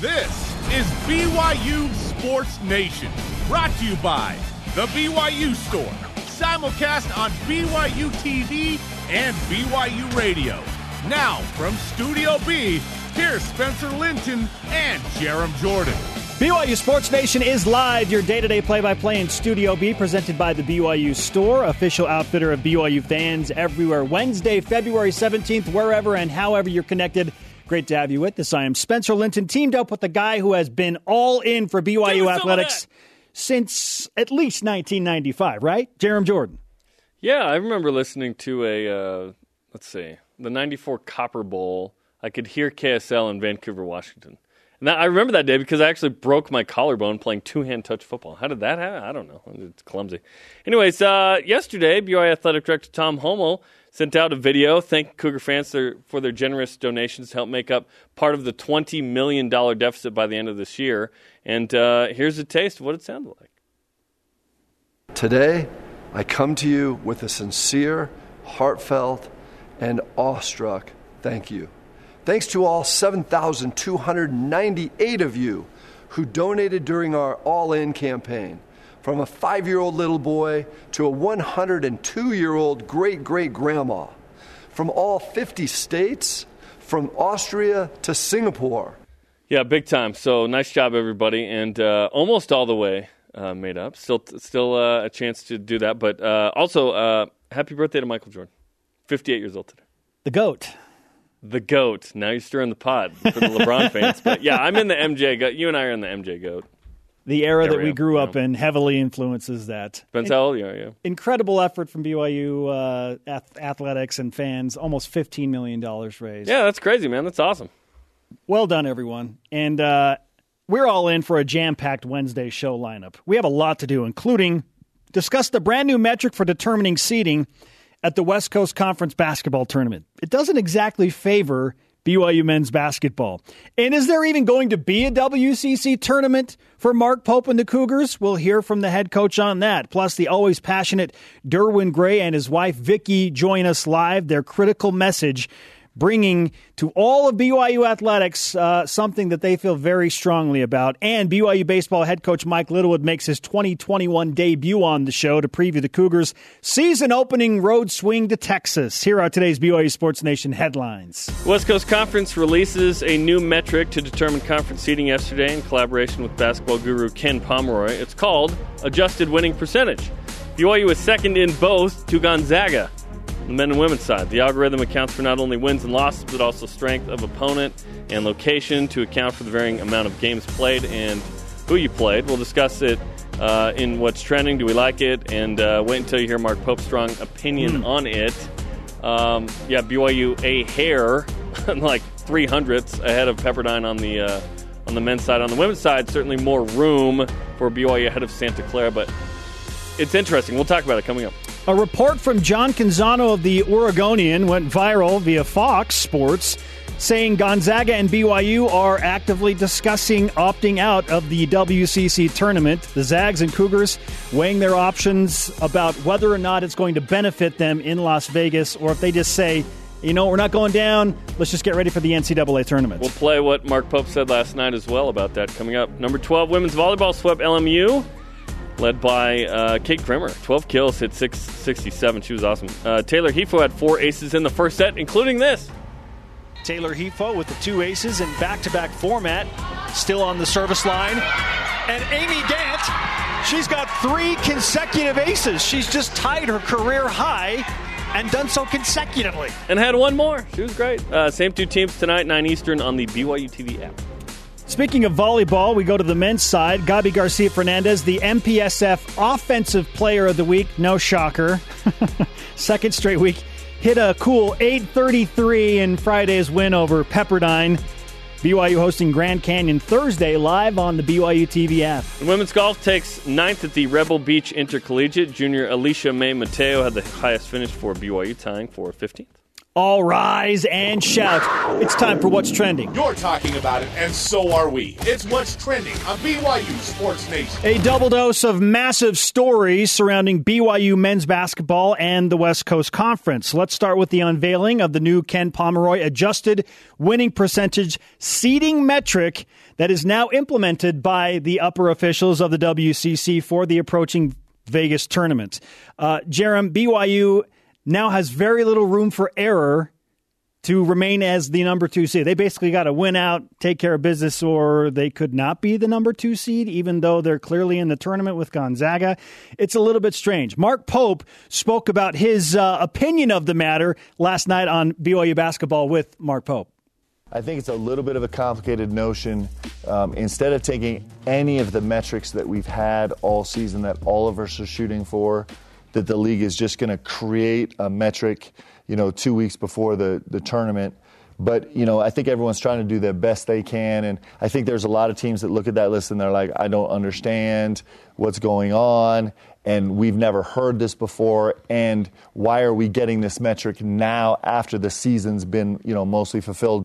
This is BYU Sports Nation, brought to you by The BYU Store, simulcast on BYU TV and BYU Radio. Now, from Studio B, here's Spencer Linton and Jarom Jordan. BYU Sports Nation is live, your day to day play by play in Studio B, presented by the BYU Store, official outfitter of BYU fans everywhere. Wednesday, February 17th, wherever and however you're connected. Great to have you with us. I am Spencer Linton, teamed up with the guy who has been all in for BYU athletics since at least 1995, right? Jarom Jordan. Yeah, I remember listening to a, uh, let's see, the 94 Copper Bowl. I could hear KSL in Vancouver, Washington. And that, I remember that day because I actually broke my collarbone playing two hand touch football. How did that happen? I don't know. It's clumsy. Anyways, uh, yesterday, BYU Athletic Director Tom Holmoe sent out a video thanking Cougar fans for their generous donations to help make up part of the $20 million deficit by the end of this year. And uh, here's a taste of what it sounded like. Today, I come to you with a sincere, heartfelt, and awestruck thank you. Thanks to all 7,298 of you who donated during our All In campaign. From a five year old little boy to a 102 year old great great grandma. From all 50 states, from Austria to Singapore. Yeah, big time. So nice job, everybody. And uh, almost all the way uh, made up. Still, still uh, a chance to do that. But uh, also, uh, happy birthday to Michael Jordan. 58 years old today. The GOAT the goat. Now you're stirring the pot for the LeBron fans. But yeah, I'm in the MJ goat. You and I are in the MJ goat. The era that we grew up in heavily influences that. How old yeah. Incredible effort from BYU uh, ath- athletics and fans. Almost $15 million raised. Yeah, that's crazy, man. That's awesome. Well done, everyone. And uh, we're all in for a jam packed Wednesday show lineup. We have a lot to do, including discuss the brand new metric for determining seeding at the West Coast Conference basketball tournament. It doesn't exactly favor BYU men's basketball. And is there even going to be a WCC tournament for Mark Pope and the Cougars? We'll hear from the head coach on that. Plus, the always passionate Derwin Gray and his wife Vicky join us live. Their critical message bringing to all of BYU athletics uh, something that they feel very strongly about. And BYU baseball head coach Mike Littlewood makes his 2021 debut on the show to preview the Cougars' season opening road swing to Texas. Here are today's BYU Sports Nation headlines. West Coast Conference releases a new metric to determine conference seeding yesterday in collaboration with basketball guru Ken Pomeroy. It's called Adjusted Winning Percentage. BYU is second in both to Gonzaga the men and women's side. The algorithm accounts for not only wins and losses, but also strength of opponent and location to account for the varying amount of games played and who you played. We'll discuss it uh, in what's trending. Do we like it? And uh, wait until you hear Mark Pope's strong opinion mm. on it. Um, yeah, BYU a hair, like three hundredths ahead of Pepperdine on the uh, on the men's side. On the women's side, certainly more room for BYU ahead of Santa Clara, but it's interesting. We'll talk about it coming up. A report from John Canzano of the Oregonian went viral via Fox Sports saying Gonzaga and BYU are actively discussing opting out of the WCC tournament. The Zags and Cougars weighing their options about whether or not it's going to benefit them in Las Vegas or if they just say, you know, we're not going down. Let's just get ready for the NCAA tournament. We'll play what Mark Pope said last night as well about that coming up. Number 12, women's volleyball swept LMU led by uh, Kate Grimmer. 12 kills, hit 667. She was awesome. Uh, Taylor Hefo had four aces in the first set, including this. Taylor Hefo with the two aces in back to back format, still on the service line. And Amy Gant, she's got three consecutive aces. She's just tied her career high and done so consecutively. And had one more. She was great. Uh, same two teams tonight, 9 Eastern on the BYU TV app. Speaking of volleyball, we go to the men's side. Gabi Garcia Fernandez, the MPSF Offensive Player of the Week. No shocker. Second straight week. Hit a cool 833 in Friday's win over Pepperdine. BYU hosting Grand Canyon Thursday live on the BYU TV app. women's golf takes ninth at the Rebel Beach Intercollegiate. Junior Alicia May Mateo had the highest finish for BYU, tying for 15th. All rise and shout. It's time for What's Trending. You're talking about it, and so are we. It's what's trending on BYU Sports Nation. A double dose of massive stories surrounding BYU men's basketball and the West Coast Conference. Let's start with the unveiling of the new Ken Pomeroy adjusted winning percentage seeding metric that is now implemented by the upper officials of the WCC for the approaching Vegas tournament. Uh, Jarom, BYU now has very little room for error to remain as the number two seed. They basically got to win out, take care of business, or they could not be the number two seed, even though they're clearly in the tournament with Gonzaga. It's a little bit strange. Mark Pope spoke about his uh, opinion of the matter last night on BYU basketball with Mark Pope. I think it's a little bit of a complicated notion. Um, instead of taking any of the metrics that we've had all season that all of us are shooting for, that the league is just going to create a metric, you know, two weeks before the, the tournament. But, you know, I think everyone's trying to do the best they can. And I think there's a lot of teams that look at that list and they're like, I don't understand what's going on. And we've never heard this before. And why are we getting this metric now after the season's been, you know, mostly fulfilled?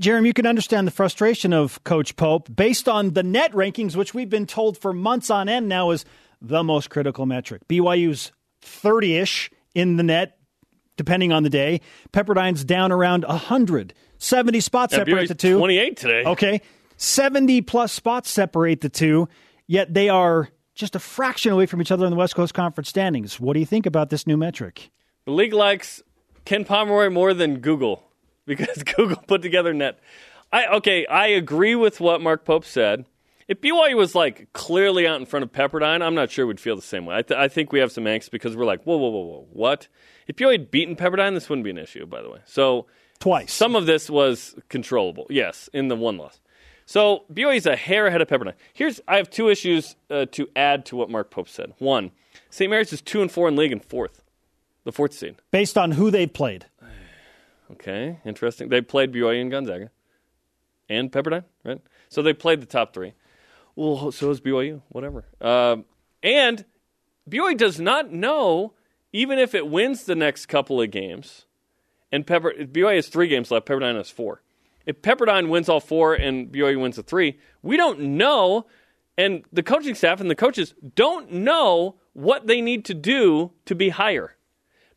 Jarom, you can understand the frustration of Coach Pope based on the net rankings, which we've been told for months on end now is the most critical metric. BYU's 30 ish in the net, depending on the day. Pepperdine's down around 100. 70 spots Yeah, separate BYU's the two. 28 today. Okay. 70 plus spots separate the two, yet they are just a fraction away from each other in the West Coast Conference standings. What do you think about this new metric? The league likes Ken Pomeroy more than Google because Google put together net. I okay, I agree with what Mark Pope said. If BYU was like clearly out in front of Pepperdine, I'm not sure we'd feel the same way. I, th- I think we have some angst because we're like, whoa, whoa, whoa, whoa, what? If BYU had beaten Pepperdine, this wouldn't be an issue, by the way. So Twice. some of this was controllable, yes, in the one loss. So BYU's a hair ahead of Pepperdine. Here's I have two issues uh, to add to what Mark Pope said. One, St. Mary's is two and four in league and fourth, the fourth seed. based on who they've played. Okay, interesting. They played BYU and Gonzaga and Pepperdine, right? So they played the top three. Well, so is BYU, whatever. Um, and BYU does not know, even if it wins the next couple of games, and Pepper BYU has three games left, Pepperdine has four. If Pepperdine wins all four and BYU wins the three, we don't know, and the coaching staff and the coaches don't know what they need to do to be higher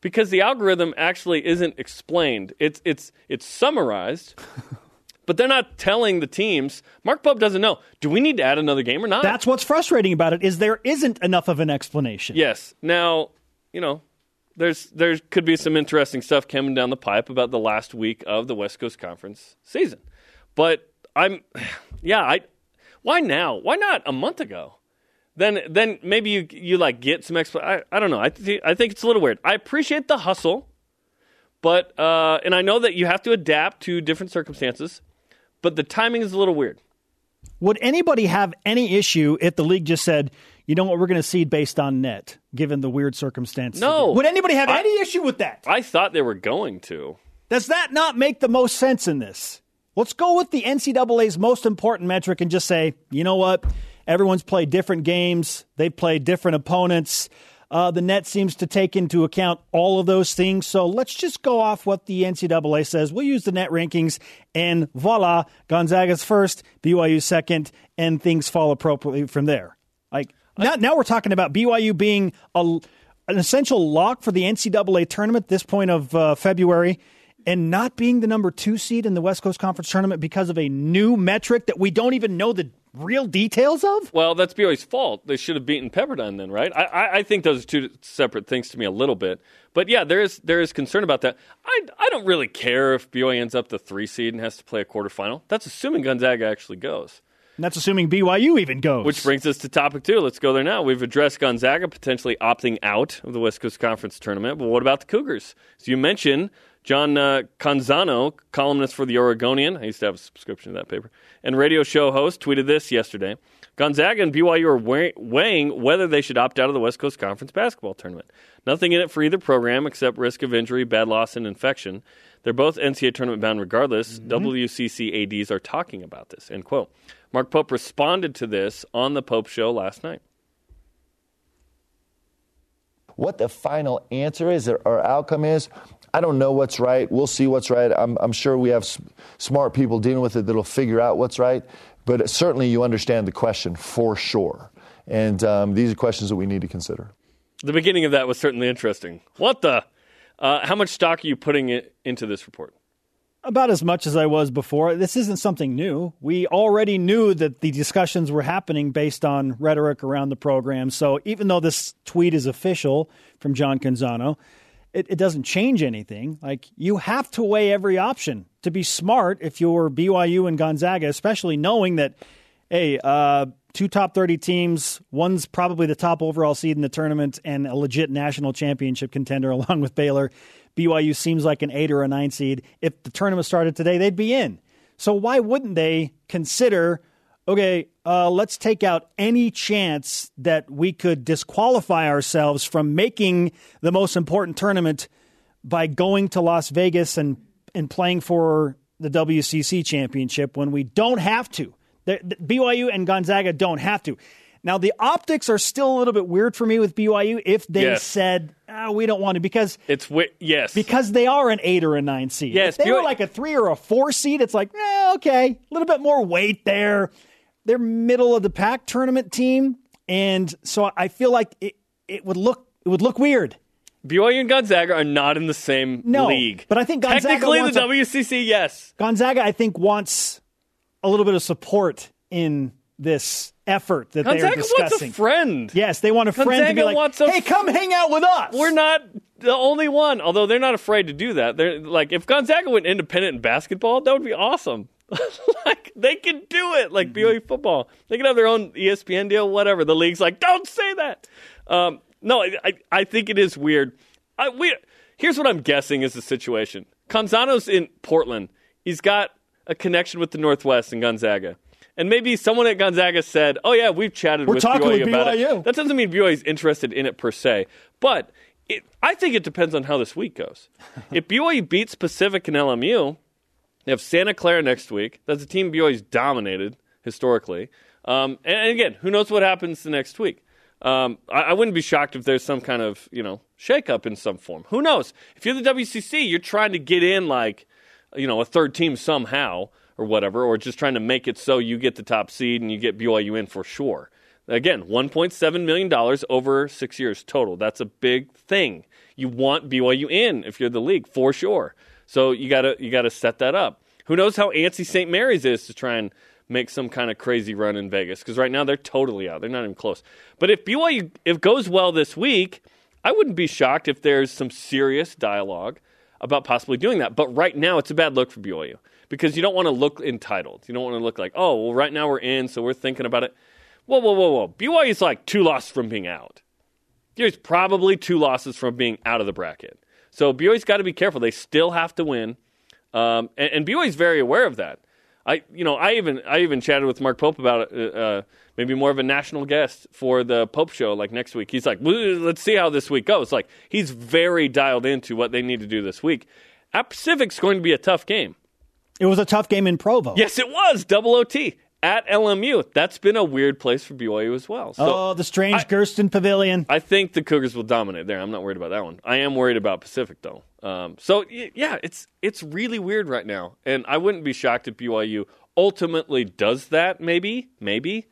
because the algorithm actually isn't explained. It's it's it's summarized, but they're not telling the teams. Mark Pope doesn't know. Do we need to add another game or not? That's what's frustrating about it is there isn't enough of an explanation. yes. Now you know there's there could be some interesting stuff coming down the pipe about the last week of the West Coast Conference season, but I'm yeah I why now? Why not a month ago? Then then maybe you you like get some expl- I, I don't know. I th- I think it's a little weird. I appreciate the hustle. But uh, and I know that you have to adapt to different circumstances, but the timing is a little weird. Would anybody have any issue if the league just said, you know what, we're going to seed based on net, given the weird circumstances? No. Would anybody have I- any issue with that? I thought they were going to. Does that not make the most sense in this? Let's go with the NCAA's most important metric and just say, you know what? Everyone's played different games, they've played different opponents. Uh, the net seems to take into account all of those things. So let's just go off what the NCAA says. We'll use the net rankings, and voila, Gonzaga's first, BYU second, and things fall appropriately from there. Like now, now we're talking about BYU being a, an essential lock for the NCAA tournament this point of uh, February and not being the number two seed in the West Coast Conference tournament because of a new metric that we don't even know the real details of? Well, that's BYU's fault. They should have beaten Pepperdine then, right? I, I, I think those are two separate things to me a little bit. But yeah, there is there is concern about that. I, I don't really care if BYU ends up the three seed and has to play a quarterfinal. That's assuming Gonzaga actually goes. And that's assuming BYU even goes. Which brings us to topic two. Let's go there now. We've addressed Gonzaga potentially opting out of the West Coast Conference tournament, but what about the Cougars? As you mentioned, John uh, Canzano, columnist for the Oregonian, I used to have a subscription to that paper, and radio show host, tweeted this yesterday. Gonzaga and BYU are weigh- weighing whether they should opt out of the West Coast Conference basketball tournament. Nothing in it for either program except risk of injury, bad loss, and infection. They're both NCAA tournament bound regardless. WCC ADs are talking about this. End quote. Mark Pope responded to this on the Pope Show last night. What the final answer is or, outcome is, I don't know what's right. We'll see what's right. I'm, I'm sure we have s- smart people dealing with it that'll figure out what's right. But certainly you understand the question for sure. And um, these are questions that we need to consider. The beginning of that was certainly interesting. What the? Uh, how much stock are you putting into this report? About as much as I was before. This isn't something new. We already knew that the discussions were happening based on rhetoric around the program. So even though this tweet is official from John Canzano, it, it doesn't change anything. Like you have to weigh every option to be smart if you're BYU and Gonzaga, especially knowing that, hey, uh, two top 30 teams, one's probably the top overall seed in the tournament and a legit national championship contender along with Baylor. BYU seems like an eight or a nine seed. If the tournament started today, they'd be in. So why wouldn't they consider, okay, uh, let's take out any chance that we could disqualify ourselves from making the most important tournament by going to Las Vegas and, and playing for the WCC championship when we don't have to? The, the BYU and Gonzaga don't have to. Now, the optics are still a little bit weird for me with BYU if they Yes. said, oh, we don't want to, because It's wi- yes. because they are an eight or a nine seed. Yes, if they BYU were like a three or a four seed, it's like, eh, okay, a little bit more weight there. They're middle of the pack tournament team, and so I feel like it, it would look it would look weird. BYU and Gonzaga are not in the same No, league. but I think Gonzaga technically the a- WCC, yes. Gonzaga, I think, wants a little bit of support in this effort that they are Gonzaga wants discussing. a friend. Yes, they want a friend to Gonzaga be like, wants a "Hey, come hang out with us." We're not the only one, although they're not afraid to do that. They're like if Gonzaga went independent in basketball, that would be awesome. like they can do it, like Mm-hmm. BYU football. They can have their own ESPN deal, whatever. The league's like, don't say that. Um, no, I, I, I think it is weird. I, we, here's what I'm guessing is the situation. Canzano's in Portland. He's got a connection with the Northwest and Gonzaga. And maybe someone at Gonzaga said, "Oh yeah, we've chatted We're with talking BYU with about BYU." it." That doesn't mean BYU is interested in it per se, but it, I think it depends on how this week goes. if BYU beats Pacific and LMU, they have Santa Clara next week. That's a team BYU's dominated historically. Um, and, and again, who knows what happens the next week? Um, I, I wouldn't be shocked if there's some kind of you know shakeup in some form. Who knows? If you're the WCC, you're trying to get in like you know a third team somehow or whatever, or just trying to make it so you get the top seed and you get BYU in for sure. Again, $1.7 million over six years total. That's a big thing. You want BYU in if you're the league, for sure. So you gotta you gotta set that up. Who knows how antsy St. Mary's is to try and make some kind of crazy run in Vegas? Because right now they're totally out. They're not even close. But if BYU if goes well this week, I wouldn't be shocked if there's some serious dialogue about possibly doing that. But right now, it's a bad look for BYU because you don't want to look entitled. You don't want to look like, oh, well, right now we're in, so we're thinking about it. Whoa, whoa, whoa, whoa. BYU is like two losses from being out. BYU's probably two losses from being out of the bracket. So BYU's got to be careful. They still have to win, um, and, and BYU's very aware of that. I, you know, I even I even chatted with Mark Pope about it. Uh, uh, maybe more of a national guest for the Pope show, like next week. He's like, let's see how this week goes. Like he's very dialed into what they need to do this week. At Pacific's going to be a tough game. It was a tough game in Provo. Yes, it was double OT at LMU. That's been a weird place for BYU as well. So oh, the strange I- Gersten Pavilion. I think the Cougars will dominate there. I'm not worried about that one. I am worried about Pacific though. Um, so yeah, it's it's really weird right now, and I wouldn't be shocked if BYU ultimately does that. Maybe, maybe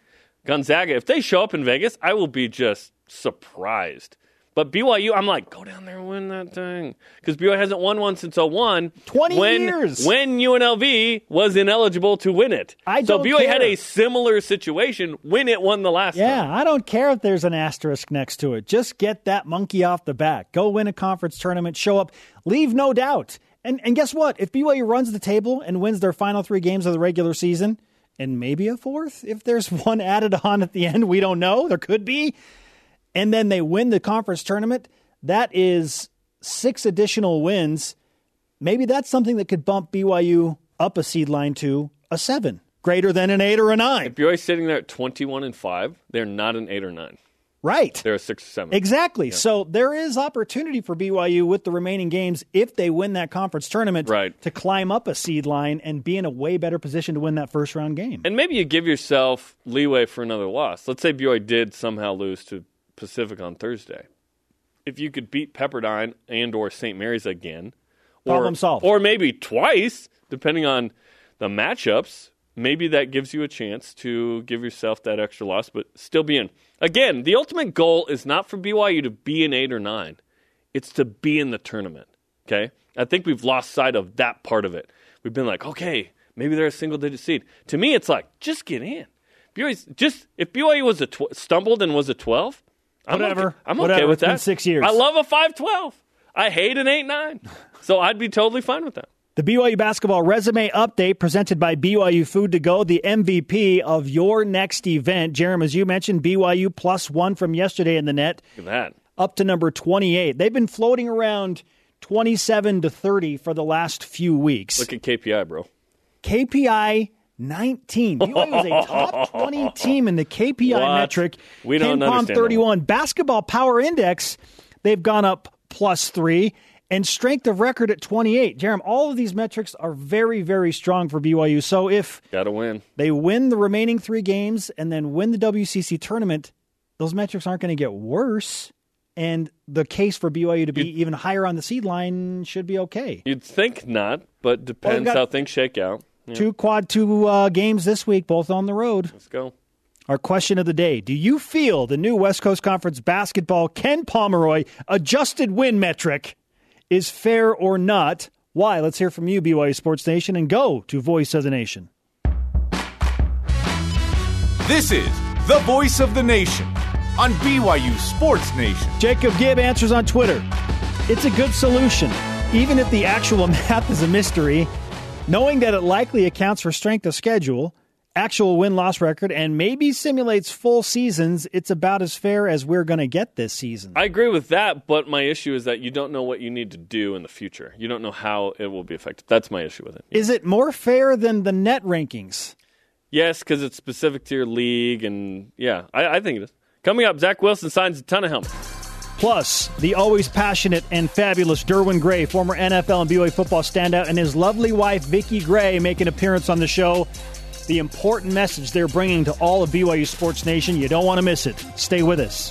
Gonzaga. If they show up in Vegas, I will be just surprised. But BYU, I'm like, go down there and win that thing. Because BYU hasn't won one since 01. 20 when, years. When UNLV was ineligible to win it. I so BYU had a similar situation when it won the last time. Yeah, I don't care if there's an asterisk next to it. Just get that monkey off the back. Go win a conference tournament, show up, leave no doubt. And and guess what? If BYU runs the table and wins their final three games of the regular season, and maybe a fourth, if there's one added on at the end, we don't know. There could be. And then they win the conference tournament. That is six additional wins. Maybe that's something that could bump BYU up a seed line to a seven, greater than an eight or a nine. BYU's sitting there at 21 and 5. They're not an 8 or 9. Right. They're a 6 or 7. Exactly. So there is opportunity for BYU with the remaining games if they win that conference tournament Right. to climb up a seed line and be in a way better position to win that first round game. And maybe you give yourself leeway for another loss. Let's say BYU did somehow lose to Pacific on Thursday. if you could beat Pepperdine and or St. Mary's again, or, Problem solved. or maybe twice, depending on the matchups. Maybe that gives you a chance to give yourself that extra loss, but still be in. Again, the ultimate goal is not for BYU to be in eight or nine; it's to be in the tournament. Okay, I think we've lost sight of that part of it. We've been like, okay, maybe they're a single digit seed. To me, it's like just get in. BYU's just if BYU was a tw- stumbled and was a twelve, I'm Whatever. Okay. I'm Whatever. okay with that. six years. I love a five twelve. I hate an eight nine, so I'd be totally fine with that. The BYU basketball resume update presented by BYU Food to Go, the MVP of your next event. Jarom, as you mentioned, BYU plus one from yesterday in the net, Look at that. up to number 28. They've been floating around 27 to 30 for the last few weeks. Look at KPI, bro. KPI 19. BYU is a top 20 team in the KPI What? metric. We don't KenPom understand that 31. Basketball Power Index, they've gone up plus three. And strength of record at 28. Jarom, all of these metrics are very, very strong for BYU. So if Got to win. they win the remaining three games and then win the WCC tournament, those metrics aren't going to get worse. And the case for BYU to be even higher on the seed line should be okay. You'd think not, but depends got- how things shake out. Yeah, Two quad two uh, games this week, both on the road. let's go. Our question of the day Do you feel the new West Coast Conference basketball Ken Pomeroy adjusted win metric is fair or not? Why? Let's hear from you, BYU Sports Nation, and go to Voice of the Nation. This is the voice of the nation on BYU Sports Nation. Jacob Gibb answers on Twitter. It's a good solution, even if the actual math is a mystery. Knowing that it likely accounts for strength of schedule, actual win loss record, and maybe simulates full seasons, it's about as fair as we're going to get this season. I agree with that, but my issue is that you don't know what you need to do in the future. You don't know how it will be affected. That's my issue with it. Is it more fair than the net rankings? Yes, because it's specific to your league, and yeah, I, I think it is. Coming up, Zach Wilson signs a ton of helmets. Plus, the always passionate and fabulous Derwin Gray, former NFL and BYU football standout, and his lovely wife, Vicky Gray, make an appearance on the show. The important message they're bringing to all of BYU Sports Nation. You don't want to miss it. Stay with us.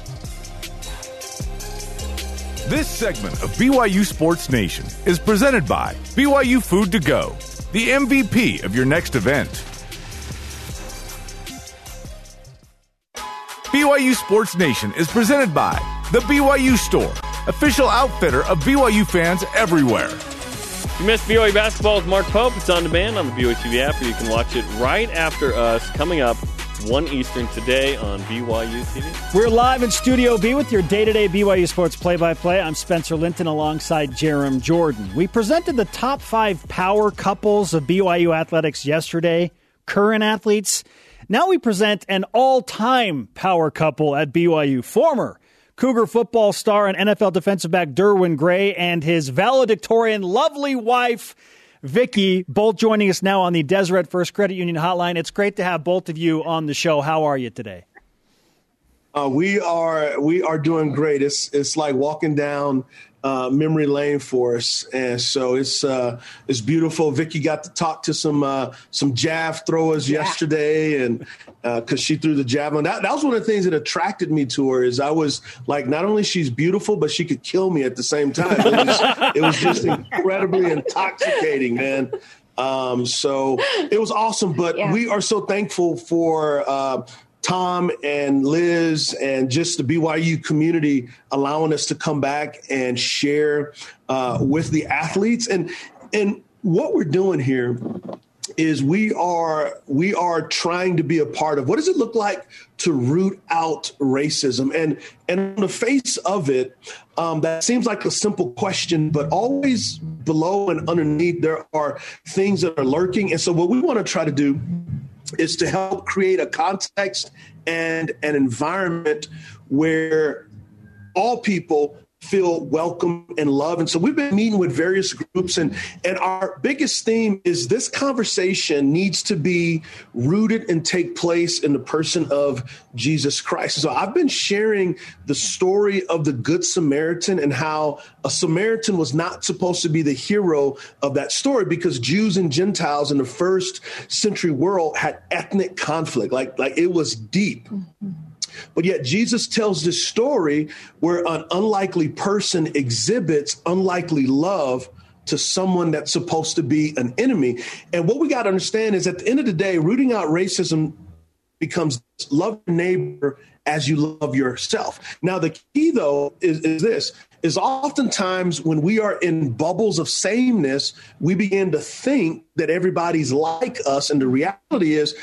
This segment of BYU Sports Nation is presented by BYU Food to Go, the MVP of your next event. BYU Sports Nation is presented by the BYU Store, official outfitter of BYU fans everywhere. If you missed BYU basketball with Mark Pope, it's on demand on the BYU TV app, or you can watch it right after us coming up 1 Eastern today on BYU TV. We're live in Studio B with your day to day BYU Sports play by play. I'm Spencer Linton alongside Jarom Jordan. We presented the top five power couples of BYU athletics yesterday, current athletes. Now we present an all time power couple at BYU, former Cougar football star and NFL defensive back Derwin Gray and his valedictorian, lovely wife, Vicky, both joining us now on the Deseret First Credit Union hotline. It's great to have both of you on the show. How are you today? Uh, we are we are doing great. It's it's like walking down uh, memory lane for us, and so it's uh, it's beautiful. Vicky got to talk to some uh, some jav throwers yesterday, and because she threw the javelin, that that was one of the things that attracted me to her. Is I was like, not only she's beautiful, but she could kill me at the same time. It was, it was just incredibly intoxicating, man. Um, so it was awesome, but Yeah. we are so thankful for. Uh, Tom and Liz and just the BYU community allowing us to come back and share uh, with the athletes. And and what we're doing here is we are we are trying to be a part of what does it look like to root out racism? And and on the face of it um, that seems like a simple question but always below and underneath there are things that are lurking. And so what we want to try to do is to help create a context and an environment where all people feel welcome and love. And so we've been meeting with various groups and and our biggest theme is this conversation needs to be rooted and take place in the person of Jesus Christ. So I've been sharing the story of the good Samaritan and how a Samaritan was not supposed to be the hero of that story because Jews and Gentiles in the first century world had ethnic conflict like like it was deep. Mm-hmm. But yet Jesus tells this story where an unlikely person exhibits unlikely love to someone that's supposed to be an enemy. And what we got to understand is at the end of the day, rooting out racism becomes love your neighbor as you love yourself. Now, the key though is, is this is oftentimes when we are in bubbles of sameness, we begin to think that everybody's like us. And the reality is,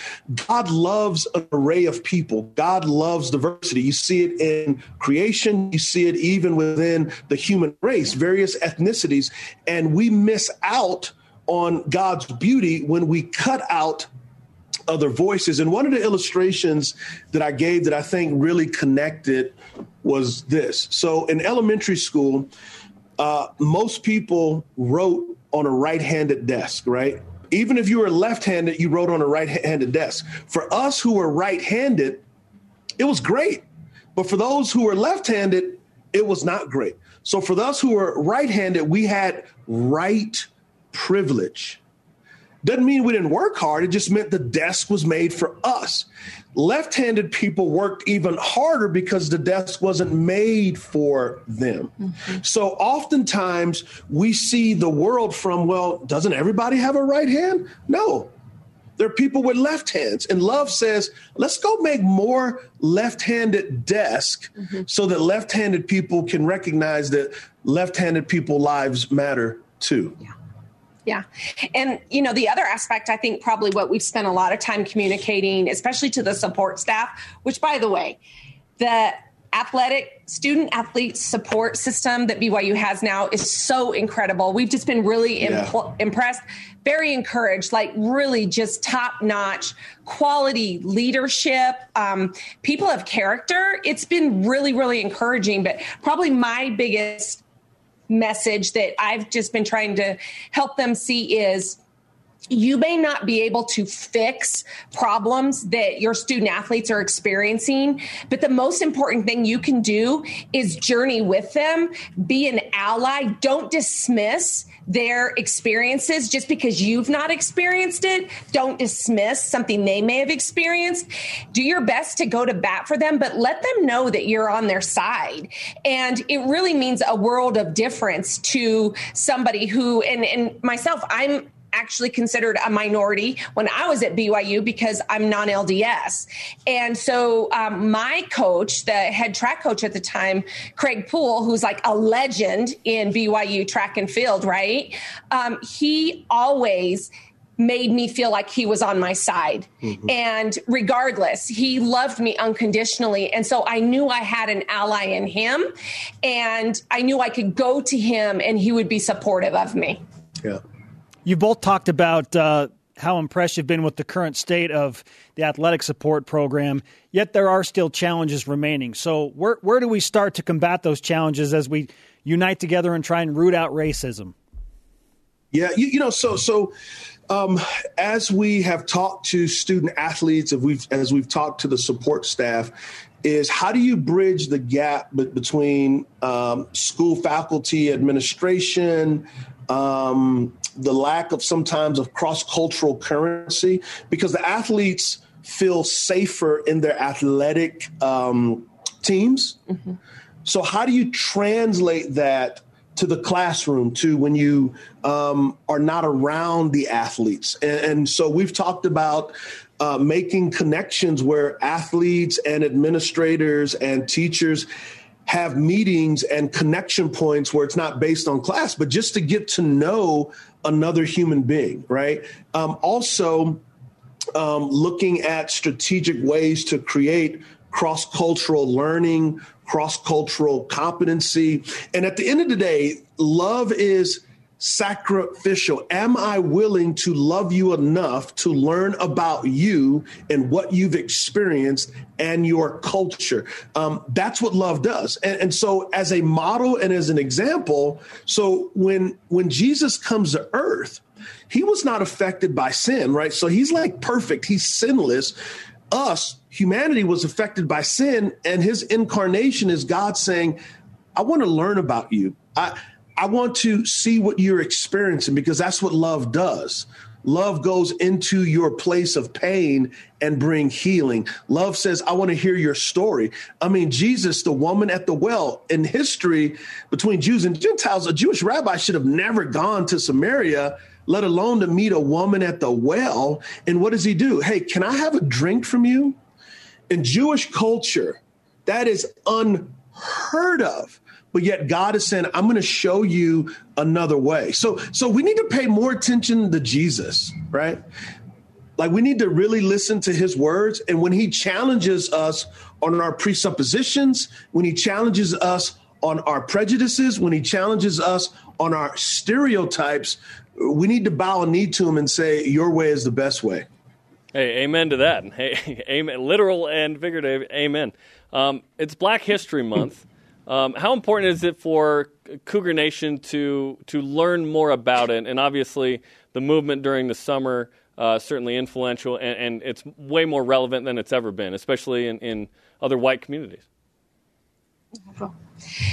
God loves an array of people. God loves diversity. You see it in creation, you see it even within the human race, various ethnicities. And we miss out on God's beauty when we cut out other voices. And one of the illustrations that I gave that I think really connected was this. So in elementary school, uh, most people wrote on a right handed desk, right? Even if you were left handed, you wrote on a right handed desk. For us who were right handed, it was great. But for those who were left handed, it was not great. So for those who were right handed, we had right privilege. Doesn't mean we didn't work hard. It just meant the desk was made for us. Left handed people worked even harder because the desk wasn't made for them. Mm-hmm. So oftentimes we see the world from, well, doesn't everybody have a right hand? No. There are people with left hands. And love says, let's go make more left handed desk mm-hmm. so that left handed people can recognize that left handed people lives matter too. Yeah. Yeah. And, you know, the other aspect, I think probably what we've spent a lot of time communicating, especially to the support staff, which, by the way, the athletic student athlete support system that BYU has now is so incredible. We've just been really yeah. impl- impressed, very encouraged, like really just top notch quality leadership, um, people of character. It's been really, really encouraging. But probably my biggest message that I've just been trying to help them see is you may not be able to fix problems that your student athletes are experiencing, but the most important thing you can do is journey with them, be an ally, don't dismiss their experiences just because you've not experienced it. Don't dismiss something they may have experienced. Do your best to go to bat for them, but let them know that you're on their side. And it really means a world of difference to somebody who, and, and myself, I'm actually considered a minority when I was at BYU because I'm non LDS. And so um, my coach, the head track coach at the time, Craig Poole, who's like a legend in BYU track and field, right? Um, he always made me feel like he was on my side. Mm-hmm. And regardless, he loved me unconditionally. And so I knew I had an ally in him. And I knew I could go to him and he would be supportive of me. Yeah. You both talked about uh, how impressed you've been with the current state of the athletic support program, yet there are still challenges remaining. So, where, where do we start to combat those challenges as we unite together and try and root out racism? Yeah, you, you know, so so um, as we have talked to student athletes, as we've as we've talked to the support staff, is how do you bridge the gap between um, school faculty, administration, um, the lack of sometimes of cross cultural currency because the athletes feel safer in their athletic um, teams. Mm-hmm. So, how do you translate that to the classroom, to when you um, are not around the athletes? And, and so, we've talked about uh, making connections where athletes and administrators and teachers have meetings and connection points where it's not based on class, but just to get to know another human being, right? Um, also, um, looking at strategic ways to create cross cultural learning, cross cultural competency. And at the end of the day, love is sacrificial? Am I willing to love you enough to learn about you and what you've experienced and your culture? Um, that's what love does. And, and so, as a model and as an example, so when when Jesus comes to earth, he was not affected by sin, right? So he's like perfect. He's sinless. Us, humanity, was affected by sin, and his incarnation is God saying, "I want to learn about you." I I want to see what you're experiencing because that's what love does. Love goes into your place of pain and bring healing. Love says, I want to hear your story. I mean, Jesus, the woman at the well, in history between Jews and Gentiles, a Jewish rabbi should have never gone to Samaria, let alone to meet a woman at the well. And what does he do? Hey, can I have a drink from you? In Jewish culture, that is unheard of but yet God is saying, I'm going to show you another way. So, so we need to pay more attention to Jesus, right? Like we need to really listen to his words. And when he challenges us on our presuppositions, when he challenges us on our prejudices, when he challenges us on our stereotypes, we need to bow a knee to him and say, Your way is the best way. Hey, amen to that. Hey, amen. Literal and figurative, amen. Um, it's Black History Month. Um, how important is it for Cougar Nation to to learn more about it? And obviously, the movement during the summer uh, certainly influential, and, and, it's way more relevant than it's ever been, especially in, in other white communities.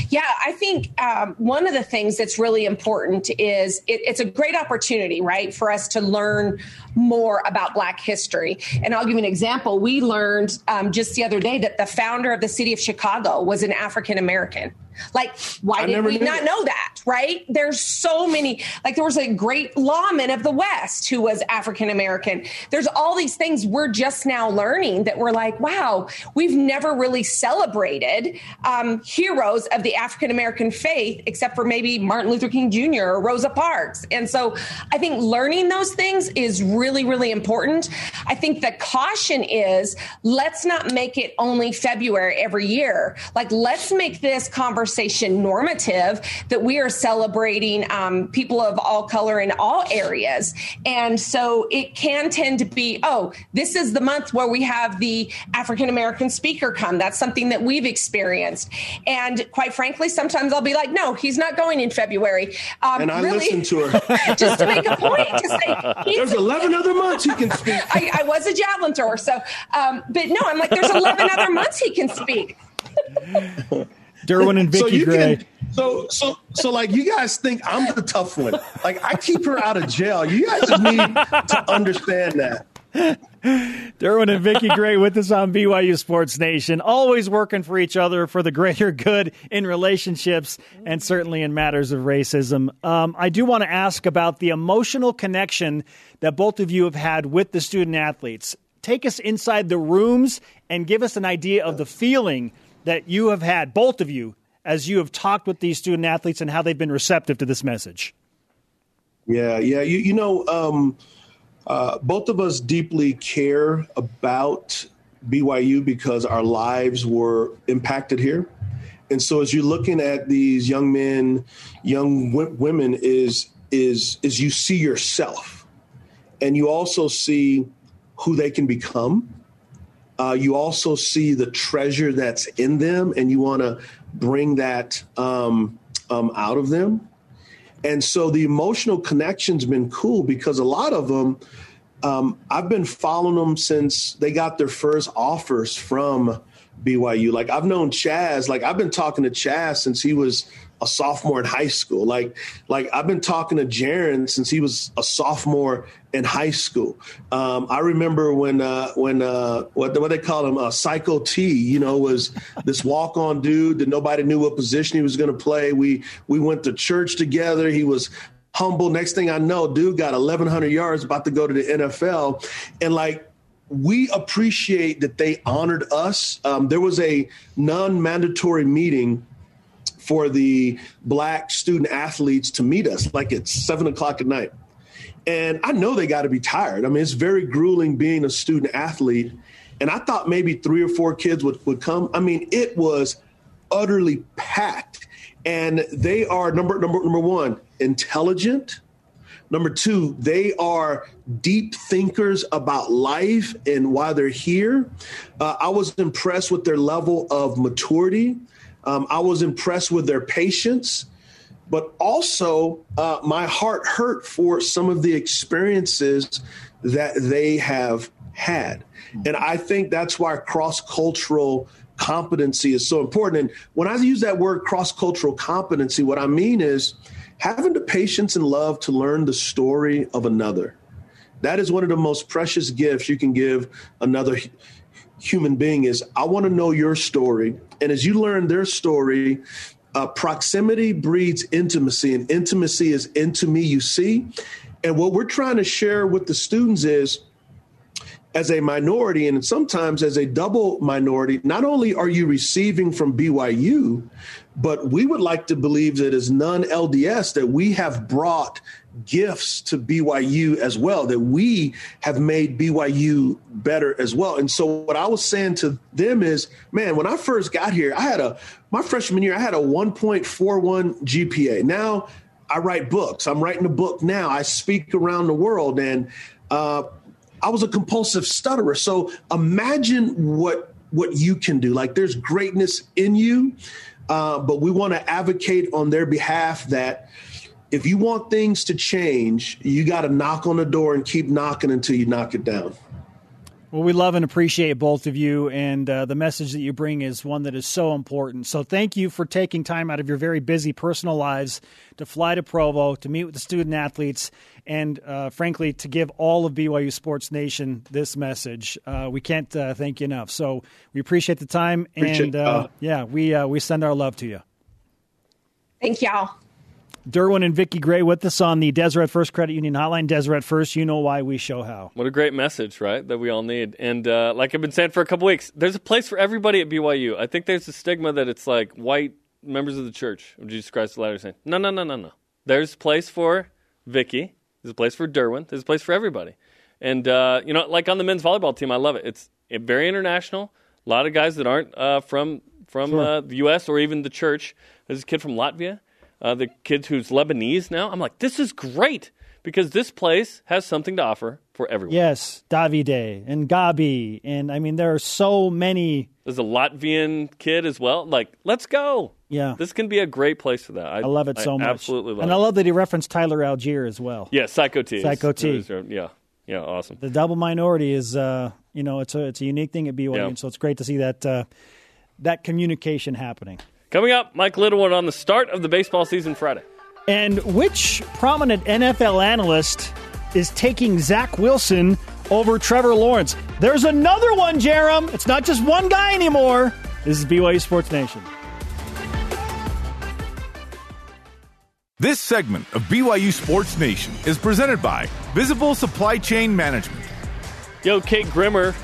Yeah, I think um, one of the things that's really important is it, it's a great opportunity, right, for us to learn more about Black history. And I'll give you an example. We learned um, just the other day that the founder of the city of Chicago was an African American. Like, why did we not it. know that? Right? There's so many. Like, there was a great lawman of the West who was African American. There's all these things we're just now learning that we're like, wow, we've never really celebrated um, heroes of the African American faith, except for maybe Martin Luther King Jr. or Rosa Parks. And so, I think learning those things is really, really important. I think the caution is let's not make it only February every year. Like, let's make this conversation normative that we are celebrating um, people of all color in all areas. And so it can tend to be, oh, this is the month where we have the African American speaker come. That's something that we've experienced. And quite frankly, sometimes I'll be like, no, he's not going in February. Um, and I really, listen to her. just to make a point, to say, there's 11 other months he can speak. I, I was a javelin thrower. So, um, but no, I'm like, there's 11 other months he can speak. Derwin and Vicky so Gray. Can, so so so like you guys think I'm the tough one. Like I keep her out of jail. You guys need to understand that. Derwin and Vicky Gray with us on BYU Sports Nation, always working for each other for the greater good in relationships and certainly in matters of racism. Um, I do want to ask about the emotional connection that both of you have had with the student athletes. Take us inside the rooms and give us an idea of the feeling that you have had, both of you, as you have talked with these student athletes and how they've been receptive to this message? Yeah, yeah. You, you know, um, uh, both of us deeply care about BYU because our lives were impacted here. And so, as you're looking at these young men, young w- women, is is is you see yourself, and you also see who they can become uh, you also see the treasure that's in them, and you want to bring that um, um, out of them. And so the emotional connection's been cool because a lot of them, um, I've been following them since they got their first offers from BYU. Like I've known Chaz, like I've been talking to Chaz since he was a sophomore in high school. Like, like I've been talking to Jaren since he was a sophomore in high school. Um, I remember when uh, when uh, what what they call him, uh, Psycho T. You know, was this walk on dude that nobody knew what position he was going to play. We we went to church together. He was humble. Next thing I know, dude got 1,100 yards, about to go to the NFL, and like we appreciate that they honored us. Um, there was a non-mandatory meeting for the black student athletes to meet us like at seven o'clock at night. And I know they got to be tired. I mean, it's very grueling being a student athlete. And I thought maybe three or four kids would, would come. I mean, it was utterly packed. And they are number number number one, intelligent. Number two, they are deep thinkers about life and why they're here. Uh, I was impressed with their level of maturity. Um, I was impressed with their patience, but also uh, my heart hurt for some of the experiences that they have had. And I think that's why cross cultural competency is so important. And when I use that word cross cultural competency, what I mean is having the patience and love to learn the story of another. That is one of the most precious gifts you can give another human being is I want to know your story. And as you learn their story, uh, proximity breeds intimacy, and intimacy is into me, you see. And what we're trying to share with the students is as a minority and sometimes as a double minority, not only are you receiving from BYU, but we would like to believe that as non LDS, that we have brought gifts to BYU as well, that we have made BYU better as well. And so what I was saying to them is, man, when I first got here, I had a my freshman year, I had a 1.41 GPA. Now I write books. I'm writing a book now. I speak around the world and uh, I was a compulsive stutterer. So imagine what what you can do. Like there's greatness in you, uh, but we want to advocate on their behalf that if you want things to change, you got to knock on the door and keep knocking until you knock it down. Well, we love and appreciate both of you, and uh, the message that you bring is one that is so important. So, thank you for taking time out of your very busy personal lives to fly to Provo to meet with the student athletes, and uh, frankly, to give all of BYU Sports Nation this message. Uh, we can't uh, thank you enough. So, we appreciate the time, appreciate, and uh, yeah, we uh, we send our love to you. Thank y'all. Derwin and Vicky Gray with us on the Deseret First Credit Union Hotline. Deseret First, you know why we show how. What a great message, right? That we all need. And uh, like I've been saying for a couple weeks, there's a place for everybody at BYU. I think there's a stigma that it's like white members of the Church of Jesus Christ of Latter Saints. No, no, no, no, no. There's a place for Vicky. There's a place for Derwin. There's a place for everybody. And uh, you know, like on the men's volleyball team, I love it. It's very international. A lot of guys that aren't uh, from from Sure. uh, the U.S. or even the church. There's a kid from Latvia uh, the kid who's Lebanese now. I'm like, this is great because this place has something to offer for everyone. Yes, Davide and Gabi, and I mean there are so many. There's a Latvian kid as well. Like, let's go. Yeah, This can be a great place for that. I, I love it so much. Absolutely love and it. I love that he referenced Tyler Allgeier as well. yeah, Psycho T. Psycho T. Yeah, yeah, awesome. The double minority is, uh, you know, it's a it's a unique thing at BYU, Yeah. and so it's great to see that uh, that communication happening. Coming up, Mike Littlewood on the start of the baseball season Friday. And which prominent NFL analyst is taking Zach Wilson over Trevor Lawrence? There's another one, Jarom. It's not just one guy anymore. This is BYU Sports Nation. This segment of BYU Sports Nation is presented by Visible Supply Chain Management. Yo, Kate Grimmer,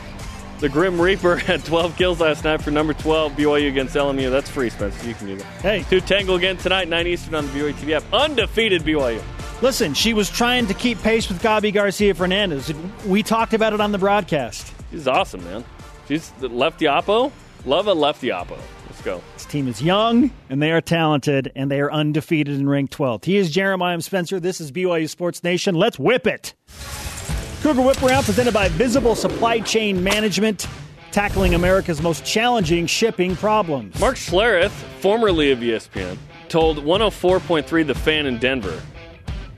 the Grim Reaper, had 12 kills last night for number 12 BYU against LMU. That's free, Spencer. You can do that. Hey. Two tangle again tonight, 9 Eastern on the BYU TV app. Undefeated BYU. Listen, she was trying to keep pace with Gabi Garcia Fernandez. We talked about it on the broadcast. She's awesome, man. She's the lefty oppo. Love a lefty oppo. Let's go. This team is young and they are talented and they are undefeated in ranked 12th. He is Jeremiah Spencer. This is BYU Sports Nation. Let's whip it. Cougar Whip Around presented by Visible Supply Chain Management, tackling America's most challenging shipping problems. Mark Schlereth, formerly of ESPN, told 104.3 The Fan in Denver,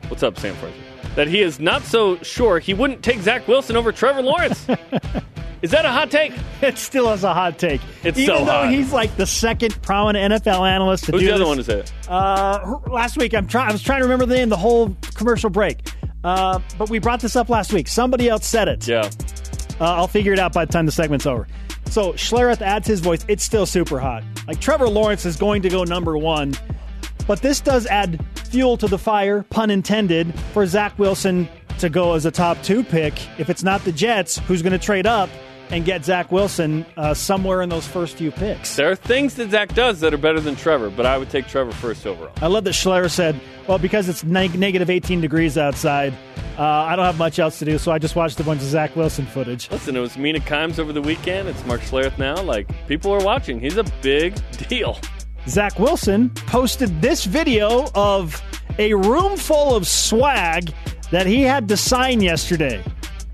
what's up, Sam Fraser, that he is not so sure he wouldn't take Zach Wilson over Trevor Lawrence. is that a hot take? It still is a hot take. It's Even so though hot. he's like the second prominent NFL analyst to Who's do the other this. one to say it? Uh, last week, I'm trying. I was trying to remember the name the whole commercial break, uh, but we brought this up last week. Somebody else said it. Yeah. Uh, I'll figure it out by the time the segment's over. So Schlereth adds his voice. It's still super hot. Like Trevor Lawrence is going to go number one, but this does add fuel to the fire, pun intended, for Zach Wilson to go as a top two pick. If it's not the Jets, who's going to trade up and get Zach Wilson uh, somewhere in those first few picks? There are things that Zach does that are better than Trevor, but I would take Trevor first overall. I love that Schler said, well, because it's neg- negative 18 degrees outside, uh, I don't have much else to do, so I just watched a bunch of Zach Wilson footage. Listen, it was Mina Kimes over the weekend. It's Mark Schlereth now. Like, people are watching. He's a big deal. Zach Wilson posted this video of a room full of swag that he had to sign yesterday.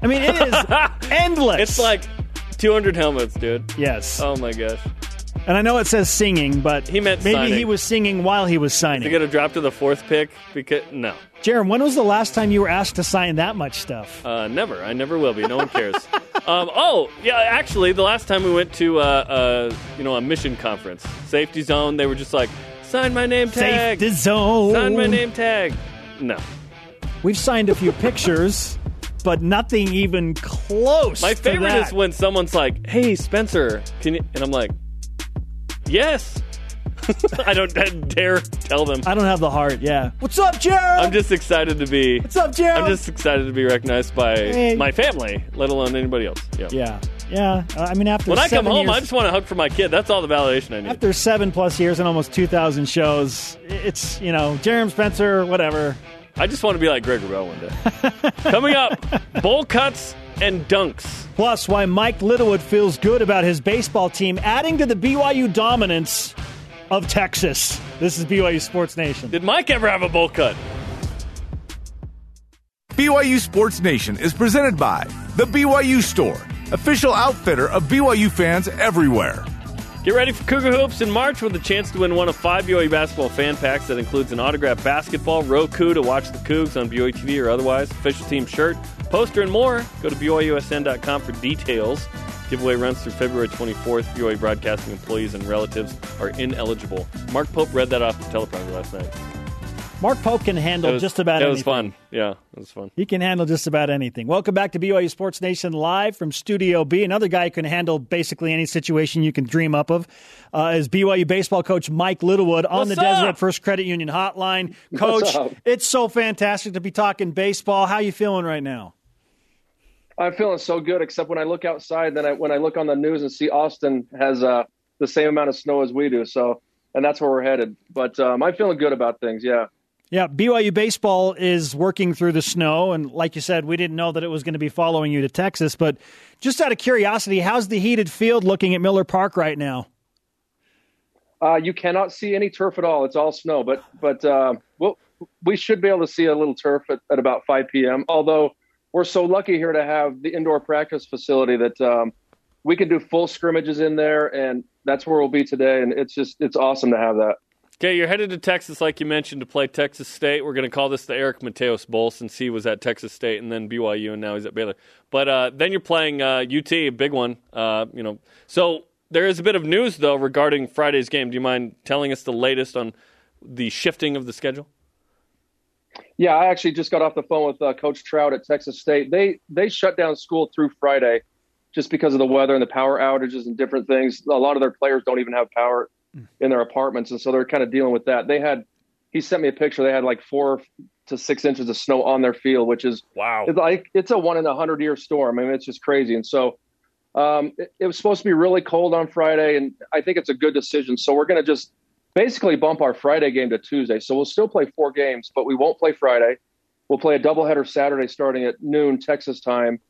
I mean, it is endless. It's like 200 helmets, dude. yes, Oh my gosh. and I know it says singing, but He meant maybe signing. he was singing while he was They're signing. going to drop to the fourth pick? Because, no. Jarom, when was the last time you were asked to sign that much stuff? Uh, never. I never will be. No one cares. um, oh, yeah. Actually, the last time we went to uh, uh, you know a mission conference, safety zone, they were just like, sign my name tag. Safety zone. Sign my name tag. No. We've signed a few pictures, but nothing even close. My favorite is when someone's like, "Hey, Spencer, can you?" And I'm like, "Yes." I don't dare tell them. I don't have the heart. Yeah. What's up, Jared? I'm just excited to be. What's up, Jared? I'm just excited to be recognized by Hey. my family, let alone anybody else. Yeah. Yeah. Yeah. I mean, after When I come home, years, I just want to hug for my kid. That's all the validation I need. after seven plus years and almost two thousand shows, it's you know Jeremy Spencer, whatever. I just want to be like Greg Wrubell one day. Coming up, bowl cuts and dunks. Plus, why Mike Littlewood feels good about his baseball team, adding to the BYU dominance of Texas. This is BYU Sports Nation. Did Mike ever have a bowl cut? BYU Sports Nation is presented by The BYU Store, official outfitter of BYU fans everywhere. Get ready for Cougar Hoops in March with a chance to win one of five BYU basketball fan packs that includes an autographed basketball, Roku to watch the Cougs on BYU TV or otherwise, official team shirt, poster, and more. Go to BYUSN.com for details. Giveaway runs through February 24th. BYU broadcasting employees and relatives are ineligible. Mark Pope read that off the teleprompter last night. Mark Pope can handle was, just about it anything. was fun. Yeah, it was fun. He can handle just about anything. Welcome back to BYU Sports Nation live from Studio B. Another guy who can handle basically any situation you can dream up of uh, is BYU baseball coach Mike Littlewood on What's the Deseret up? First Credit Union hotline. Coach, it's so fantastic to be talking baseball. How you feeling right now? I'm feeling so good, except when I look outside, then I, when I look on the news and see Austin has uh, the same amount of snow as we do. So, and that's where we're headed. But um, I'm feeling good about things. Yeah. Yeah, BYU baseball is working through the snow, and like you said, we didn't know that it was going to be following you to Texas. But just out of curiosity, how's the heated field looking at Miller Park right now? Uh, you cannot see any turf at all. It's all snow. But but uh, well, we should be able to see a little turf at, at about 5 p.m. Although we're so lucky here to have the indoor practice facility that um, we can do full scrimmages in there, and that's where we'll be today. And it's just it's awesome to have that. Okay, you're headed to Texas, like you mentioned, to play Texas State. We're going to call this the Eric Mateos Bowl since he was at Texas State and then BYU, and now he's at Baylor. But uh, then you're playing uh, UT, a big one. Uh, you know, so there is a bit of news though regarding Friday's game. Do you mind telling us the latest on the shifting of the schedule? Yeah, I actually just got off the phone with uh, Coach Trout at Texas State. They they shut down school through Friday just because of the weather and the power outages and different things. A lot of their players don't even have power in their apartments, and so they're kind of dealing with that. They had he sent me a picture. They had like four to six inches of snow on their field, which is Wow. it's like it's a one in a hundred year storm. I mean, it's just crazy. And so um, it, it was supposed to be really cold on Friday, and I think it's a good decision. So we're going to just basically bump our Friday game to Tuesday. So we'll still play four games, but we won't play Friday. We'll play a doubleheader Saturday starting at noon Texas time,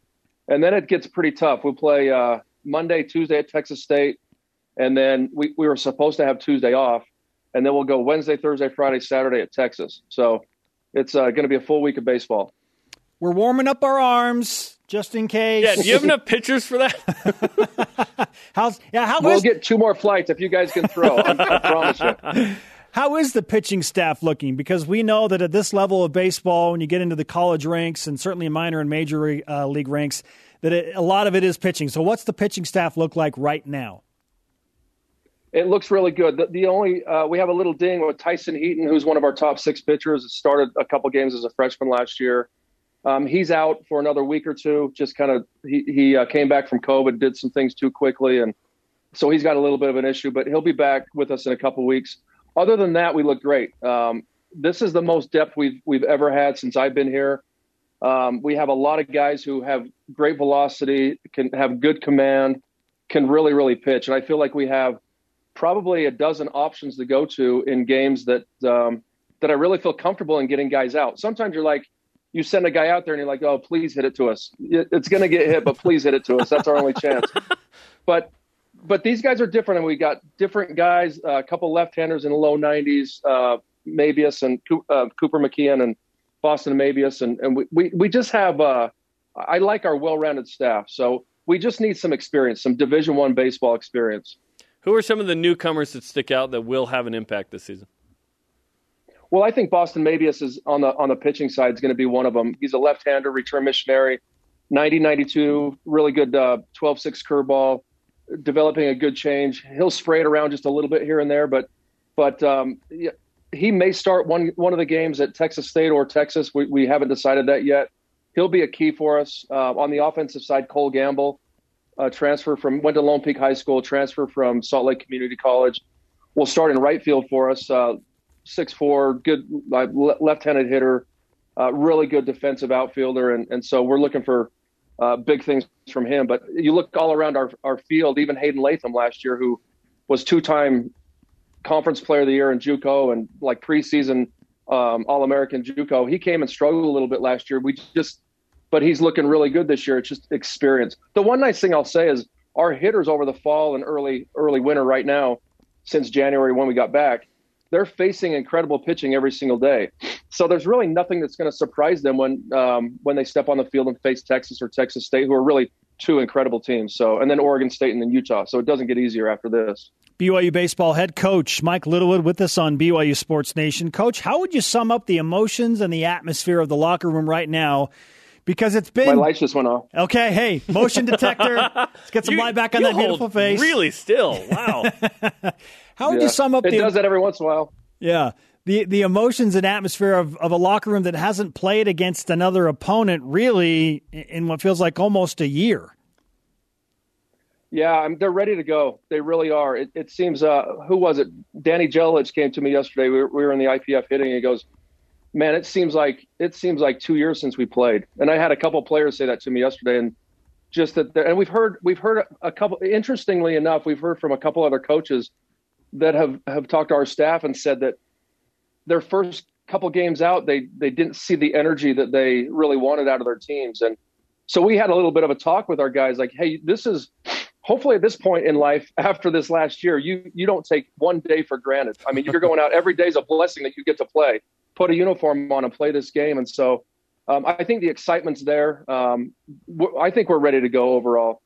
and then it gets pretty tough. We'll play uh, Monday, Tuesday at Texas State, and then we, we were supposed to have Tuesday off, and then we'll go Wednesday, Thursday, Friday, Saturday at Texas. So it's uh, going to be a full week of baseball. We're warming up our arms just in case. Yeah, do you have enough pitchers for that? How's yeah? How We'll is- get two more flights if you guys can throw. I, I promise you. how is the pitching staff looking? Because we know that at this level of baseball, when you get into the college ranks and certainly minor and major uh, league ranks, that it, a lot of it is pitching. So, what's the pitching staff look like right now? It looks really good. The, the only uh, we have a little ding with Tyson Heaton, who's one of our top six pitchers. Started a couple games as a freshman last year. Um, he's out for another week or two. Just kind of he he uh, came back from COVID, did some things too quickly, and so he's got a little bit of an issue. But he'll be back with us in a couple weeks. Other than that, we look great. Um, this is the most depth we've we've ever had since I've been here. Um, we have a lot of guys who have great velocity, can have good command, can really really pitch, and I feel like we have probably a dozen options to go to in games that um, that I really feel comfortable in getting guys out. Sometimes you're like, you send a guy out there and you're like, oh, please hit it to us. It's going to get hit, but please hit it to us. That's our only chance. But but these guys are different, and we got different guys. Uh, a couple left-handers in the low 90s, uh, Mabius and uh, Cooper McKeon and Boston Mabius, and and we we, we just have. Uh, I like our well-rounded staff, so we just need some experience, some Division One baseball experience. Who are some of the newcomers that stick out that will have an impact this season? Well, I think Boston Mabius is on the on the pitching side is going to be one of them. He's a left-hander, return missionary, 90 92, really good uh, 12-6 curveball, developing a good change. He'll spray it around just a little bit here and there, but but um, he may start one one of the games at Texas State or Texas. We we haven't decided that yet. he'll be a key for us uh, on the offensive side. Cole Gamble, uh, transfer from went to Lone Peak High School, transfer from Salt Lake Community College, will start in right field for us. Uh, six four, good uh, left-handed hitter, uh, really good defensive outfielder, and and so we're looking for big things from him. But you look all around our our field, even Hayden Latham last year, who was two-time conference player of the year in JUCO and like preseason um, All American JUCO. He came and struggled a little bit last year. We just, but he's looking really good this year. It's just experience. The one nice thing I'll say is our hitters over the fall and early early winter right now, since January when we got back, they're facing incredible pitching every single day. So there's really nothing that's going to surprise them when um, when they step on the field and face Texas or Texas State, who are really two incredible teams. So and then Oregon State and then Utah. So it doesn't get easier after this. BYU baseball head coach Mike Littlewood with us on BYU Sports Nation. Coach, how would you sum up the emotions and the atmosphere of the locker room right now? Because it's been my lights just went off. Okay, hey, motion detector. Let's get some You- light back on you that beautiful face. Really still. Wow. How would Yeah. you sum up It the does that every once in a while. yeah the the emotions and atmosphere of, of a locker room that hasn't played against another opponent really in what feels like almost a year? Yeah, I'm, they're ready to go. They really are. It, it seems. Uh, who was it? Danny Jelich came to me yesterday. We were, we were in the IPF hitting. And he goes, "Man, it seems like it seems like two years since we played." And I had a couple players say that to me yesterday, and just that. And we've heard we've heard a couple. Interestingly enough, we've heard from a couple other coaches that have have talked to our staff and said that their first couple games out, they they didn't see the energy that they really wanted out of their teams, and so we had a little bit of a talk with our guys, like, "Hey, this is." hopefully at this point in life after this last year you you don't take one day for granted i mean you're going out every day is a blessing that you get to play put a uniform on and play this game and so um, i think the excitement's there um, w- i think we're ready to go overall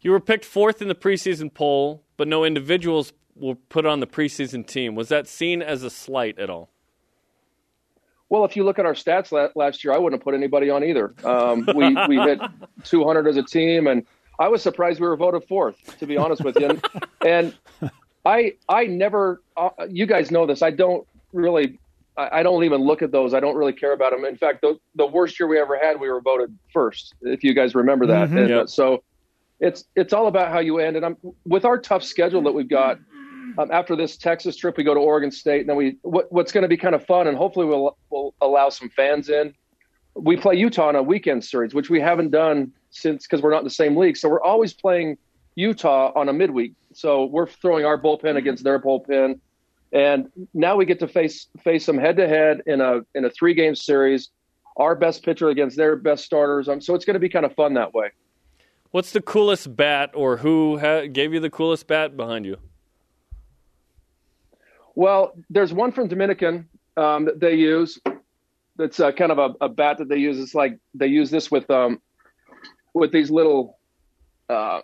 you were picked fourth in the preseason poll, but no individuals were put on the preseason team. Was that seen as a slight at all? well if you look at our stats la- last year i wouldn't have put anybody on either um, we, we hit 200 as a team and i was surprised we were voted fourth to be honest with you and, and I I never. Uh, you guys know this. I don't really. I, I don't even look at those. I don't really care about them. In fact, the the worst year we ever had, we were voted first. If you guys remember that. And, uh, Yep. so it's it's all about how you end. And I'm with our tough schedule that we've got. Um, after this Texas trip, we go to Oregon State, and then we what, what's going to be kind of fun, and hopefully we'll we'll allow some fans in. We play Utah in a weekend series, which we haven't done since because we're not in the same league. So we're always playing Utah on a midweek. So we're throwing our bullpen against their bullpen, and now we get to face face them head to head in a in a three game series. Our best pitcher against their best starters. Um, so it's going to be kind of fun that way. What's the coolest bat, or who ha- gave you the coolest bat behind you? Well, there's one from Dominican um, that they use. That's uh, kind of a, a bat that they use. It's like they use this with um, with these little uh,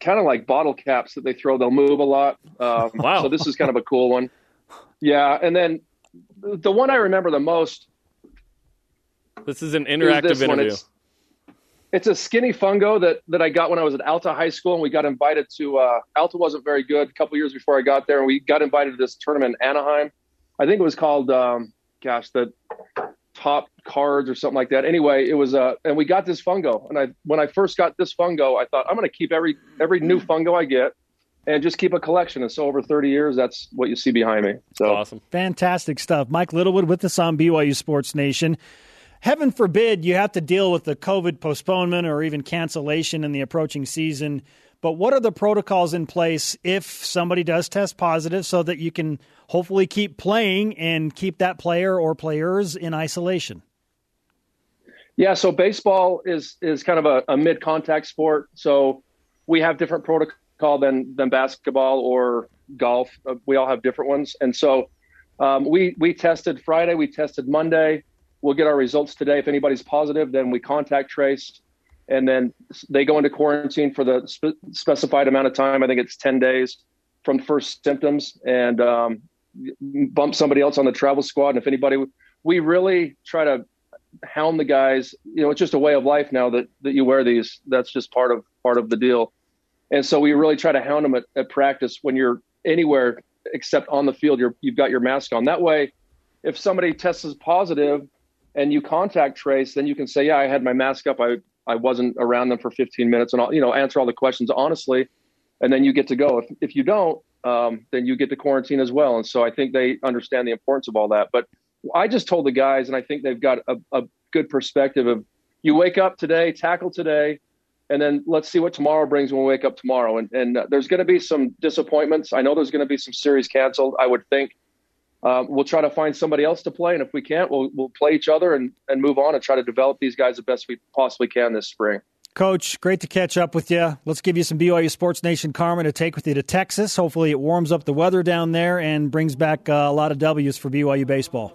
kind of like bottle caps that they throw. They'll move a lot. Um, Wow. So this is kind of a cool one. Yeah, and then the one I remember the most This is an interactive one. interview. It's, it's a skinny fungo that, that I got when I was at Alta High School, and we got invited to. Uh, Alta wasn't very good a couple years before I got there, and we got invited to this tournament in Anaheim. I think it was called, um, gosh, the Top Cards or something like that. Anyway, it was, uh, and we got this fungo, and I when I first got this fungo, I thought I'm going to keep every every new fungo I get, and just keep a collection. And so over 30 years, that's what you see behind me. So Awesome. Fantastic stuff. Mike Littlewood with us on BYU Sports Nation. Heaven forbid you have to deal with the COVID postponement or even cancellation in the approaching season. But what are the protocols in place if somebody does test positive so that you can hopefully keep playing and keep that player or players in isolation? Yeah, so baseball is is kind of a, a mid contact sport. So we have different protocol than than basketball or golf. Uh, We all have different ones, and so um, we we tested Friday, we tested Monday. We'll get our results today. If anybody's positive, then we contact trace, and then they go into quarantine for the spe- specified amount of time. I think it's ten days from first symptoms, and um, bump somebody else on the travel squad. And if anybody, we really try to hound the guys. You know, it's just a way of life now that that you wear these. That's just part of part of the deal. And so we really try to hound them at, at practice when you're anywhere except on the field. You're you've got your mask on. That way, if somebody tests positive, and you contact trace, then you can say, yeah, I had my mask up. I I wasn't around them for 15 minutes, and all, you know, answer all the questions honestly, and then you get to go. If if you don't, um, then you get to quarantine as well. And so I think they understand the importance of all that. But I just told the guys, and I think they've got a, a good perspective of you wake up today, tackle today, and then let's see what tomorrow brings when we wake up tomorrow. And, and uh, there's going to be some disappointments. I know there's going to be some series canceled. I would think uh, we'll try to find somebody else to play, and if we can't, we'll we'll play each other and and move on and try to develop these guys the best we possibly can this spring. Coach, great to catch up with you. Let's give you some BYU Sports Nation karma to take with you to Texas. Hopefully, it warms up the weather down there and brings back uh, a lot of W's for BYU baseball.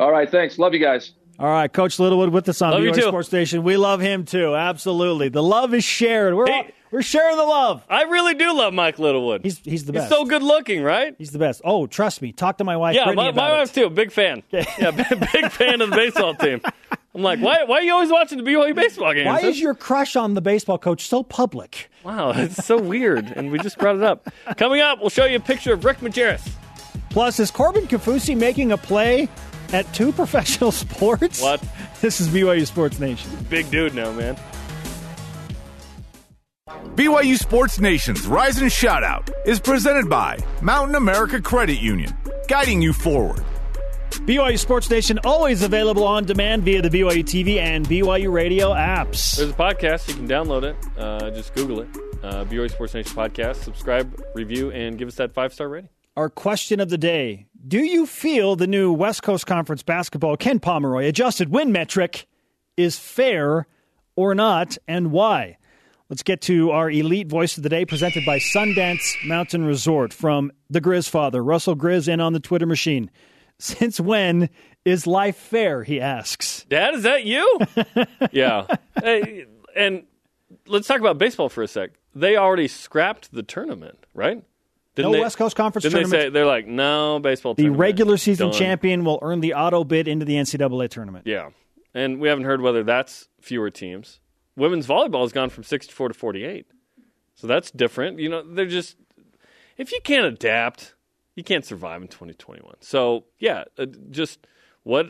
All right, thanks. Love you guys. All right, Coach Littlewood with us on BYU. Sports Nation. We love him too. Absolutely, the love is shared. We're all, Hey. we're sharing the love. I really do love Mike Littlewood. He's he's the best. He's so good looking, right? He's the best. Oh, trust me. Talk to my wife. Yeah, Brittany my, my it. wife too. Big fan. Yeah, big, big fan of the baseball team. I'm like, why? Why are you always watching the BYU baseball games? Why is your crush on the baseball coach so public? Wow, it's so weird, and we just brought it up. Coming up, we'll show you a picture of Rick Majerus. Plus, is Corbin Kafusi making a play at two professional sports? What? This is BYU Sports Nation. Big dude now, man. BYU Sports Nation's Rise and Shoutout is presented by Mountain America Credit Union, guiding you forward. BYU Sports Nation always available on demand via the BYU TV and BYU Radio apps. There's a podcast. You can download it. Uh, just Google it. Uh, BYU Sports Nation podcast. Subscribe, review, and give us that five star rating. Our question of the day Do you feel the new West Coast Conference basketball Ken Pomeroy adjusted win metric is fair or not, and why? Let's get to our elite voice of the day presented by Sundance Mountain Resort from the Grizz father, Russell Grizz, in on the Twitter machine. Since when is life fair? He asks. Dad, is that you? yeah. Hey, and let's talk about baseball for a sec. They already scrapped the tournament, right? Didn't No they, West Coast Conference Didn't they tournament. say they're like no baseball? the regular season Done. champion will earn the auto bid into the NCAA tournament. Yeah, and we haven't heard whether that's fewer teams. Women's volleyball has gone from sixty-four to forty-eight, so that's different. You know, they're just if you can't adapt, you can't survive in twenty twenty-one. So yeah, uh, just what?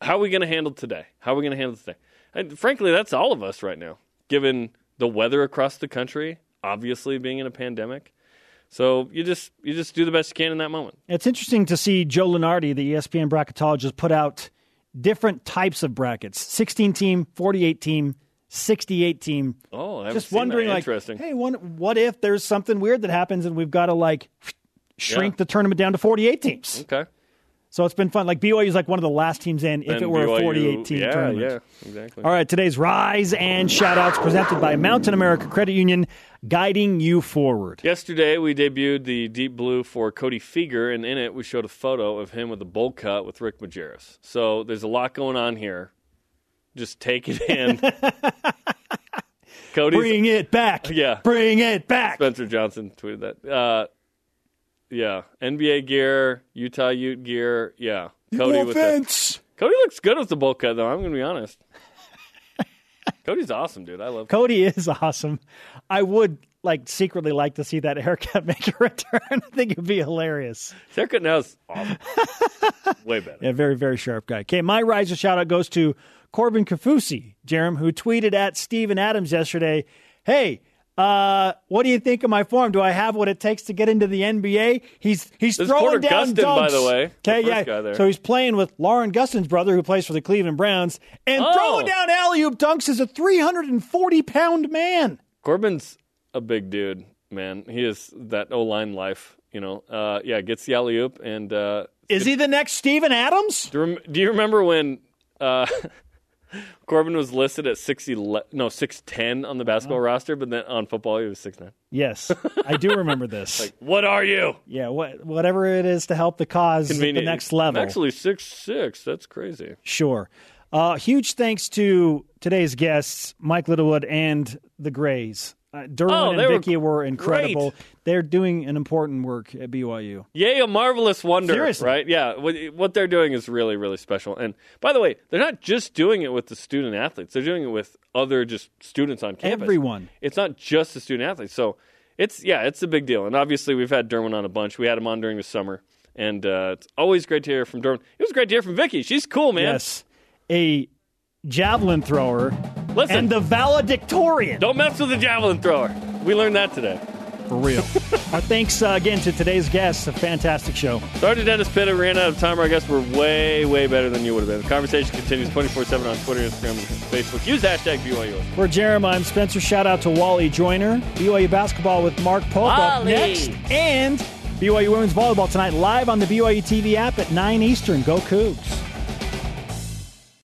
How are we going to handle today? How are we going to handle today? And frankly, that's all of us right now, given the weather across the country. Obviously, being in a pandemic. So you just you just do the best you can in that moment. It's interesting to see Joe Lunardi, the ESPN bracketologist, put out different types of brackets 16 team, 48 team, 68 team. Oh, I Just wondering, like, interesting. hey, one, what if there's something weird that happens and we've got to, like, shrink the tournament down to 48 teams? Okay. So it's been fun. Like, BYU is like one of the last teams in if And it were a 48 team yeah, tournament. Yeah, exactly. All right, today's Rise and Shoutouts presented by Mountain America Credit Union, guiding you forward. Yesterday, we debuted the Deep Blue for Cody Fueger, and in it, we showed a photo of him with a bowl cut with Rick Majerus. So there's a lot going on here. Just take it in. Cody's Bring it back. Yeah. Bring it back. Spencer Johnson tweeted that. Uh, yeah, NBA gear, Utah Ute gear. Yeah, Cody with the. Cody looks good with the bowl cut, though. I'm going to be honest. Cody's awesome, dude. I love. Cody is awesome. I would like secretly like to see that haircut make a return. I think it'd be hilarious. His haircut now is awesome. Way better. Yeah, very, very sharp guy. Okay, my rise riser shout out goes to Corbin Kafusi, Jarom, who tweeted at Steven Adams yesterday, Hey, uh, what do you think of my form? Do I have what it takes to get into the NBA? He's he's This throwing down Gustin, by dunks. the way, Okay, yeah. So he's playing with Lauren Gustin's brother, who plays for the Cleveland Browns, and Oh. throwing down alley oop dunks is a 340 pound man. Corbin's a big dude, man. He is that O line life. You know, uh, yeah, gets the alley oop. And uh, Is he the next Steven Adams? do, you rem- do you remember when uh, Corbin was listed at six ele- no six ten on the basketball roster, but then on football he was six nine. Yes, I do remember this. What are you? yeah, what, whatever it is to help the cause at the next level. I'm actually six six. That's crazy. Sure. Uh, huge thanks to today's guests, Mike Littlewood and the Grays. Uh, Derwin Oh, and they were Vicky were incredible. great. They're doing an important work at BYU. Yay, a marvelous wonder. Seriously. Right? Yeah. What, what they're doing is really, really special. And by the way, they're not just doing it with the student athletes, they're doing it with other just students on campus. Everyone. It's not just the student athletes. So it's, yeah, it's a big deal. And obviously, we've had Derwin on a bunch. We had him on during the summer. And uh, it's always great to hear from Derwin. It was great to hear from Vicky. She's cool, man. Yes. a javelin thrower, Listen. and the valedictorian. Don't mess with the javelin thrower. We learned that today. For real. Our thanks uh, again to today's guests. A fantastic show. Sorry to Dennis Pitta. Ran out of time. I guess we're way, way better than you would have been. The conversation continues 24 7 on Twitter, Instagram, and Facebook. Use hashtag BYU. For Jeremiah, I'm Spencer. Shout out to Wally Joyner. BYU basketball with Mark Pope up next. And BYU women's volleyball tonight live on the BYU TV app at 9 Eastern. Go Cougs.